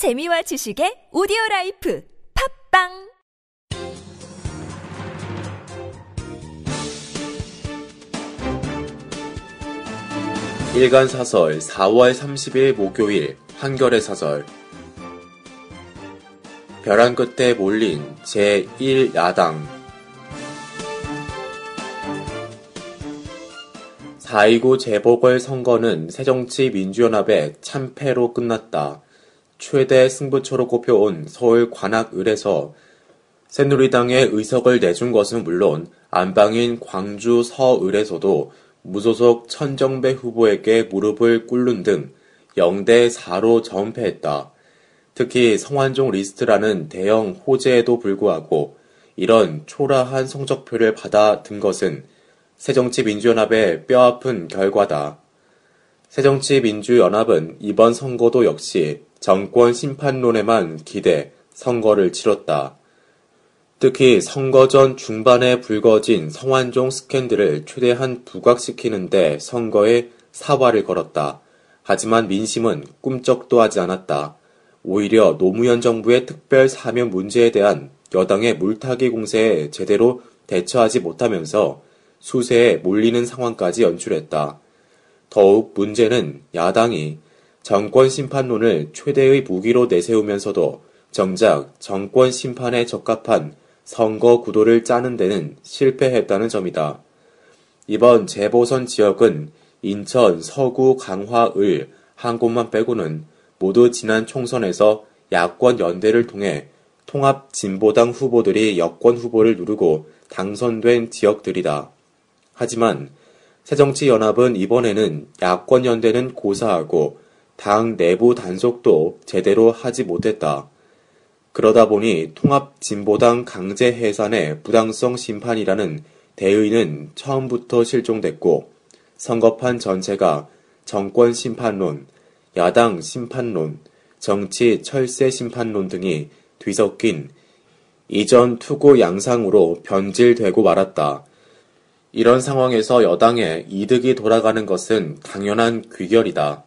재미와 지식의 오디오 라이프 팟빵! 일간 사설 4월 30일 목요일 한겨레 사설. 벼랑 끝에 몰린 제1야당. 4.29 재보궐선거는 새정치 민주연합의 참패로 끝났다. 최대 승부처로 꼽혀온 서울 관악을에서 새누리당의 의석을 내준 것은 물론 안방인 광주 서을에서도 무소속 천정배 후보에게 무릎을 꿇는 등 0대 4로 전패했다. 특히 성완종 리스트라는 대형 호재에도 불구하고 이런 초라한 성적표를 받아 든 것은 새정치민주연합의 뼈아픈 결과다. 새정치민주연합은 이번 선거도 역시 정권 심판론에만 기대 선거를 치렀다. 특히 선거 전 중반에 불거진 성완종 스캔들을 최대한 부각시키는데 선거에 사활을 걸었다. 하지만 민심은 꿈쩍도 하지 않았다. 오히려 노무현 정부의 특별 사면 문제에 대한 여당의 물타기 공세에 제대로 대처하지 못하면서 수세에 몰리는 상황까지 연출했다. 더욱 문제는 야당이 정권 심판론을 최대의 무기로 내세우면서도 정작 정권 심판에 적합한 선거 구도를 짜는 데는 실패했다는 점이다. 이번 재보선 지역은 인천, 서구, 강화, 을 한 곳만 빼고는 모두 지난 총선에서 야권 연대를 통해 통합 진보당 후보들이 여권 후보를 누르고 당선된 지역들이다. 하지만 새정치연합은 이번에는 야권 연대는 고사하고 당 내부 단속도 제대로 하지 못했다. 그러다 보니 통합 진보당 강제 해산의 부당성 심판이라는 대의는 처음부터 실종됐고 선거판 전체가 정권 심판론, 야당 심판론, 정치 철새 심판론 등이 뒤섞인 이전 투구 양상으로 변질되고 말았다. 이런 상황에서 여당에 이득이 돌아가는 것은 당연한 귀결이다.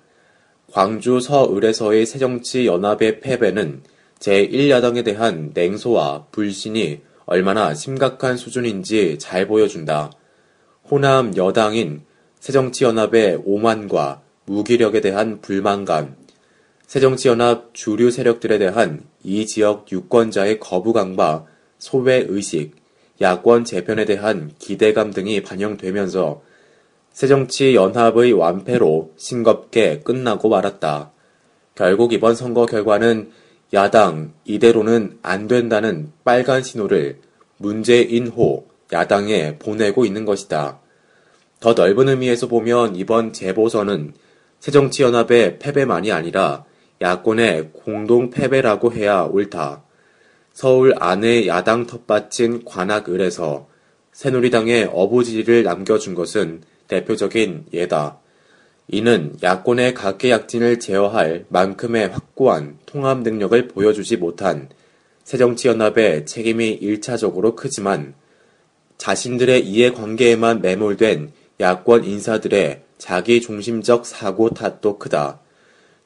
광주 서을에서의 새정치연합의 패배는 제1야당에 대한 냉소와 불신이 얼마나 심각한 수준인지 잘 보여준다. 호남 여당인 새정치연합의 오만과 무기력에 대한 불만감, 새정치연합 주류 세력들에 대한 이 지역 유권자의 거부감과 소외의식, 야권 재편에 대한 기대감 등이 반영되면서 새정치연합의 완패로 싱겁게 끝나고 말았다. 결국 이번 선거 결과는 야당 이대로는 안 된다는 빨간 신호를 문재인호 야당에 보내고 있는 것이다. 더 넓은 의미에서 보면 이번 재보선은 새정치연합의 패배만이 아니라 야권의 공동 패배라고 해야 옳다. 서울 안에 야당 텃밭인 관악을에서 새누리당의 어부지리를 남겨준 것은 대표적인 예다. 이는 야권의 각계약진을 제어할 만큼의 확고한 통합 능력을 보여주지 못한 새정치연합의 책임이 1차적으로 크지만 자신들의 이해관계에만 매몰된 야권 인사들의 자기 중심적 사고 탓도 크다.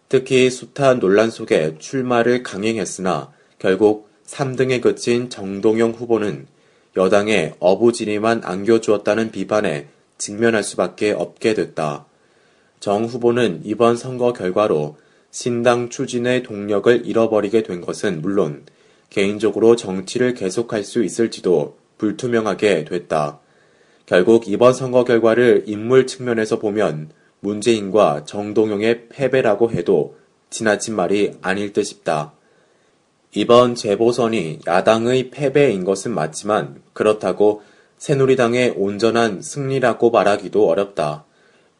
특히 숱한 논란 속에 출마를 강행했으나 결국 3등에 그친 정동영 후보는 여당의 어부지리만 안겨주었다는 비판에 직면할 수밖에 없게 됐다. 정 후보는 이번 선거 결과로 신당 추진의 동력을 잃어버리게 된 것은 물론 개인적으로 정치를 계속할 수 있을지도 불투명하게 됐다. 결국 이번 선거 결과를 인물 측면에서 보면 문재인과 정동영의 패배라고 해도 지나친 말이 아닐 듯 싶다. 이번 재보선이 야당의 패배인 것은 맞지만 그렇다고 새누리당의 온전한 승리라고 말하기도 어렵다.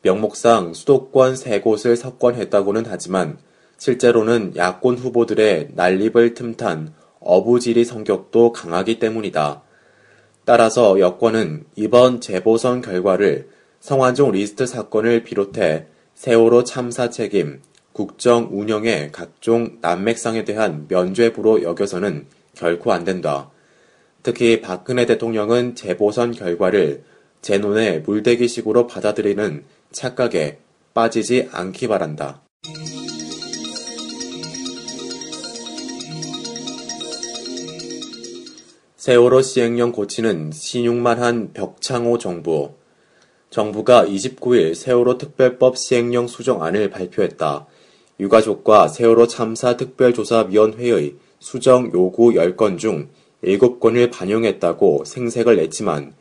명목상 수도권 세 곳을 석권했다고는 하지만 실제로는 야권 후보들의 난립을 틈탄 어부지리 성격도 강하기 때문이다. 따라서 여권은 이번 재보선 결과를 성완종 리스트 사건을 비롯해 세월호 참사 책임, 국정 운영의 각종 난맥상에 대한 면죄부로 여겨서는 결코 안 된다. 특히 박근혜 대통령은 재보선 결과를 제논의 물대기식으로 받아들이는 착각에 빠지지 않기 바란다. 세월호 시행령 고치는 신용만 한 벽창호 정부. 정부가 29일 세월호 특별법 시행령 수정안을 발표했다. 유가족과 세월호 참사 특별조사위원회의 수정 요구 10건 중 7건을 반영했다고 생색을 냈지만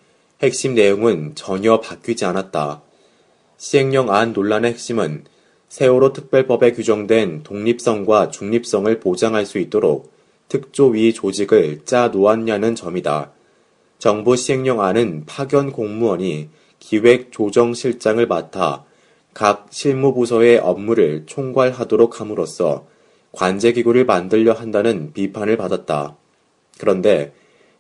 핵심 내용은 전혀 바뀌지 않았다. 시행령 안 논란의 핵심은 세월호 특별법에 규정된 독립성과 중립성을 보장할 수 있도록 특조위 조직을 짜 놓았냐는 점이다. 정부 시행령 안은 파견 공무원이 기획조정실장을 맡아 각 실무부서의 업무를 총괄하도록 함으로써 관제기구를 만들려 한다는 비판을 받았다. 그런데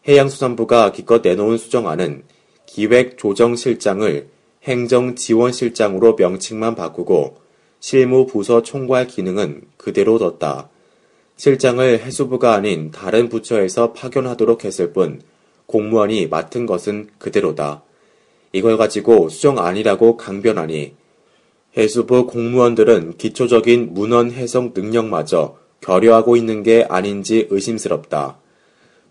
해양수산부가 기껏 내놓은 수정안은 기획조정실장을 행정지원실장으로 명칭만 바꾸고 실무부서 총괄 기능은 그대로 뒀다. 실장을 해수부가 아닌 다른 부처에서 파견하도록 했을 뿐 공무원이 맡은 것은 그대로다. 이걸 가지고 수정안이라고 강변하니 해수부 공무원들은 기초적인 문헌 해석 능력마저 결여하고 있는 게 아닌지 의심스럽다.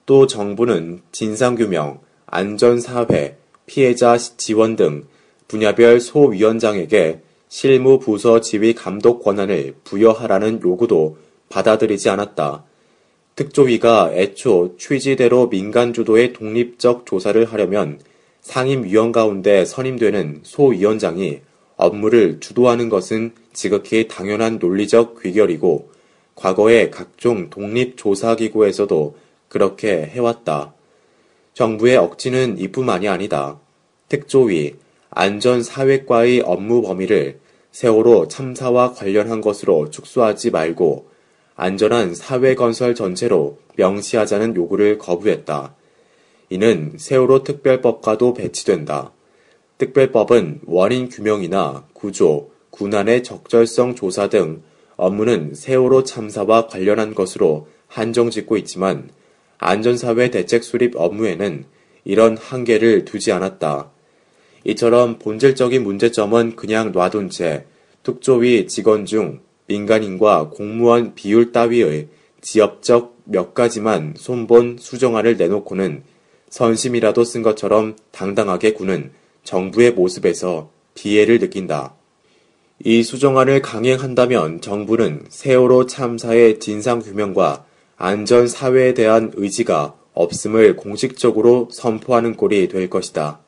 또 정부는 진상규명, 안전사회, 피해자 지원 등 분야별 소위원장에게 실무 부서 지휘 감독 권한을 부여하라는 요구도 받아들이지 않았다. 특조위가 애초 취지대로 민간 주도의 독립적 조사를 하려면 상임위원 가운데 선임되는 소위원장이 업무를 주도하는 것은 지극히 당연한 논리적 귀결이고 과거의 각종 독립조사기구에서도 그렇게 해왔다. 정부의 억지는 이뿐만이 아니다. 특조위, 안전사회과의 업무 범위를 세월호 참사와 관련한 것으로 축소하지 말고 안전한 사회 건설 전체로 명시하자는 요구를 거부했다. 이는 세월호 특별법과도 배치된다. 특별법은 원인 규명이나 구조, 군안의 적절성 조사 등 업무는 세월호 참사와 관련한 것으로 한정 짓고 있지만 안전사회 대책 수립 업무에는 이런 한계를 두지 않았다. 이처럼 본질적인 문제점은 그냥 놔둔 채 특조위 직원 중 민간인과 공무원 비율 따위의 지역적 몇 가지만 손본 수정안을 내놓고는 선심이라도 쓴 것처럼 당당하게 구는 정부의 모습에서 비애를 느낀다. 이 수정안을 강행한다면 정부는 세월호 참사의 진상규명과 안전사회에 대한 의지가 없음을 공식적으로 선포하는 꼴이 될 것이다.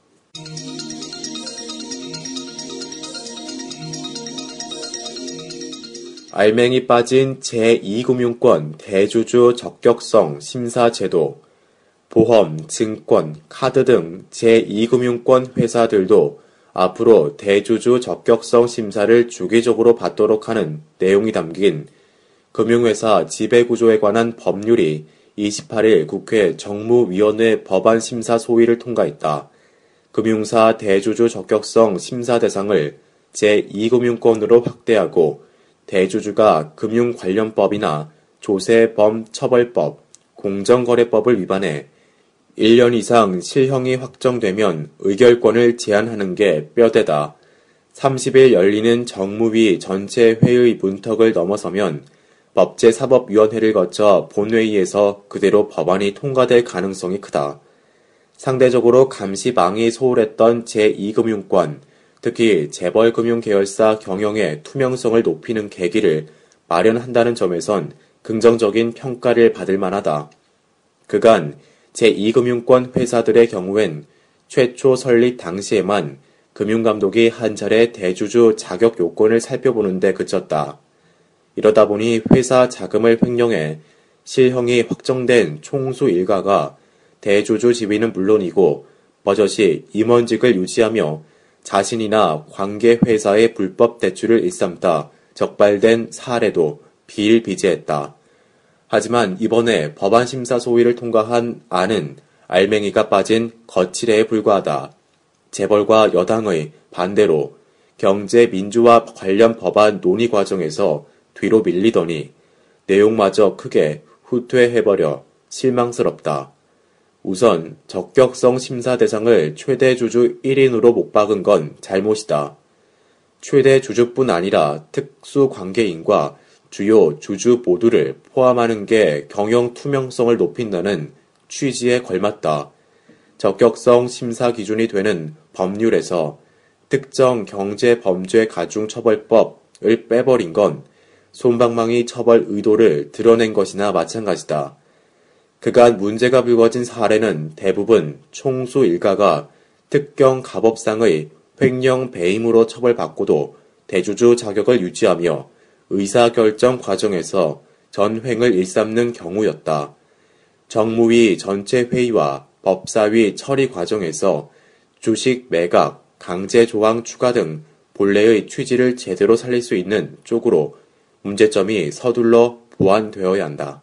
알맹이 빠진 제2금융권 대주주 적격성 심사 제도, 보험, 증권, 카드 등 제2금융권 회사들도 앞으로 대주주 적격성 심사를 주기적으로 받도록 하는 내용이 담긴 금융회사 지배구조에 관한 법률이 28일 국회 정무위원회 법안 심사 소위를 통과했다. 금융사 대주주 적격성 심사 대상을 제2금융권으로 확대하고 대주주가 금융 관련법이나 조세범 처벌법, 공정거래법을 위반해 1년 이상 실형이 확정되면 의결권을 제한하는 게 뼈대다. 30일 열리는 정무위 전체 회의 문턱을 넘어서면 법제사법위원회를 거쳐 본회의에서 그대로 법안이 통과될 가능성이 크다. 상대적으로 감시망이 소홀했던 제2금융권, 특히 재벌금융계열사 경영의 투명성을 높이는 계기를 마련한다는 점에선 긍정적인 평가를 받을 만하다. 그간 제2금융권 회사들의 경우엔 최초 설립 당시에만 금융감독이 한 차례 대주주 자격 요건을 살펴보는데 그쳤다. 이러다 보니 회사 자금을 횡령해 실형이 확정된 총수 일가가 대주주 지위는 물론이고 버젓이 임원직을 유지하며 자신이나 관계 회사의 불법 대출을 일삼다 적발된 사례도 비일비재했다. 하지만 이번에 법안 심사 소위를 통과한 안은 알맹이가 빠진 거칠에 불과하다. 재벌과 여당의 반대로 경제 민주화 관련 법안 논의 과정에서 뒤로 밀리더니 내용마저 크게 후퇴해버려 실망스럽다. 우선 적격성 심사 대상을 최대 주주 1인으로 못 박은 건 잘못이다. 최대 주주뿐 아니라 특수 관계인과 주요 주주 모두를 포함하는 게 경영 투명성을 높인다는 취지에 걸맞다. 적격성 심사 기준이 되는 법률에서 특정 경제 범죄 가중 처벌법을 빼버린 건 솜방망이 처벌 의도를 드러낸 것이나 마찬가지다. 그간 문제가 불거진 사례는 대부분 총수 일가가 특경 가법상의 횡령 배임으로 처벌받고도 대주주 자격을 유지하며 의사결정 과정에서 전횡을 일삼는 경우였다. 정무위 전체 회의와 법사위 처리 과정에서 주식 매각, 강제 조항 추가 등 본래의 취지를 제대로 살릴 수 있는 쪽으로 문제점이 서둘러 보완되어야 한다.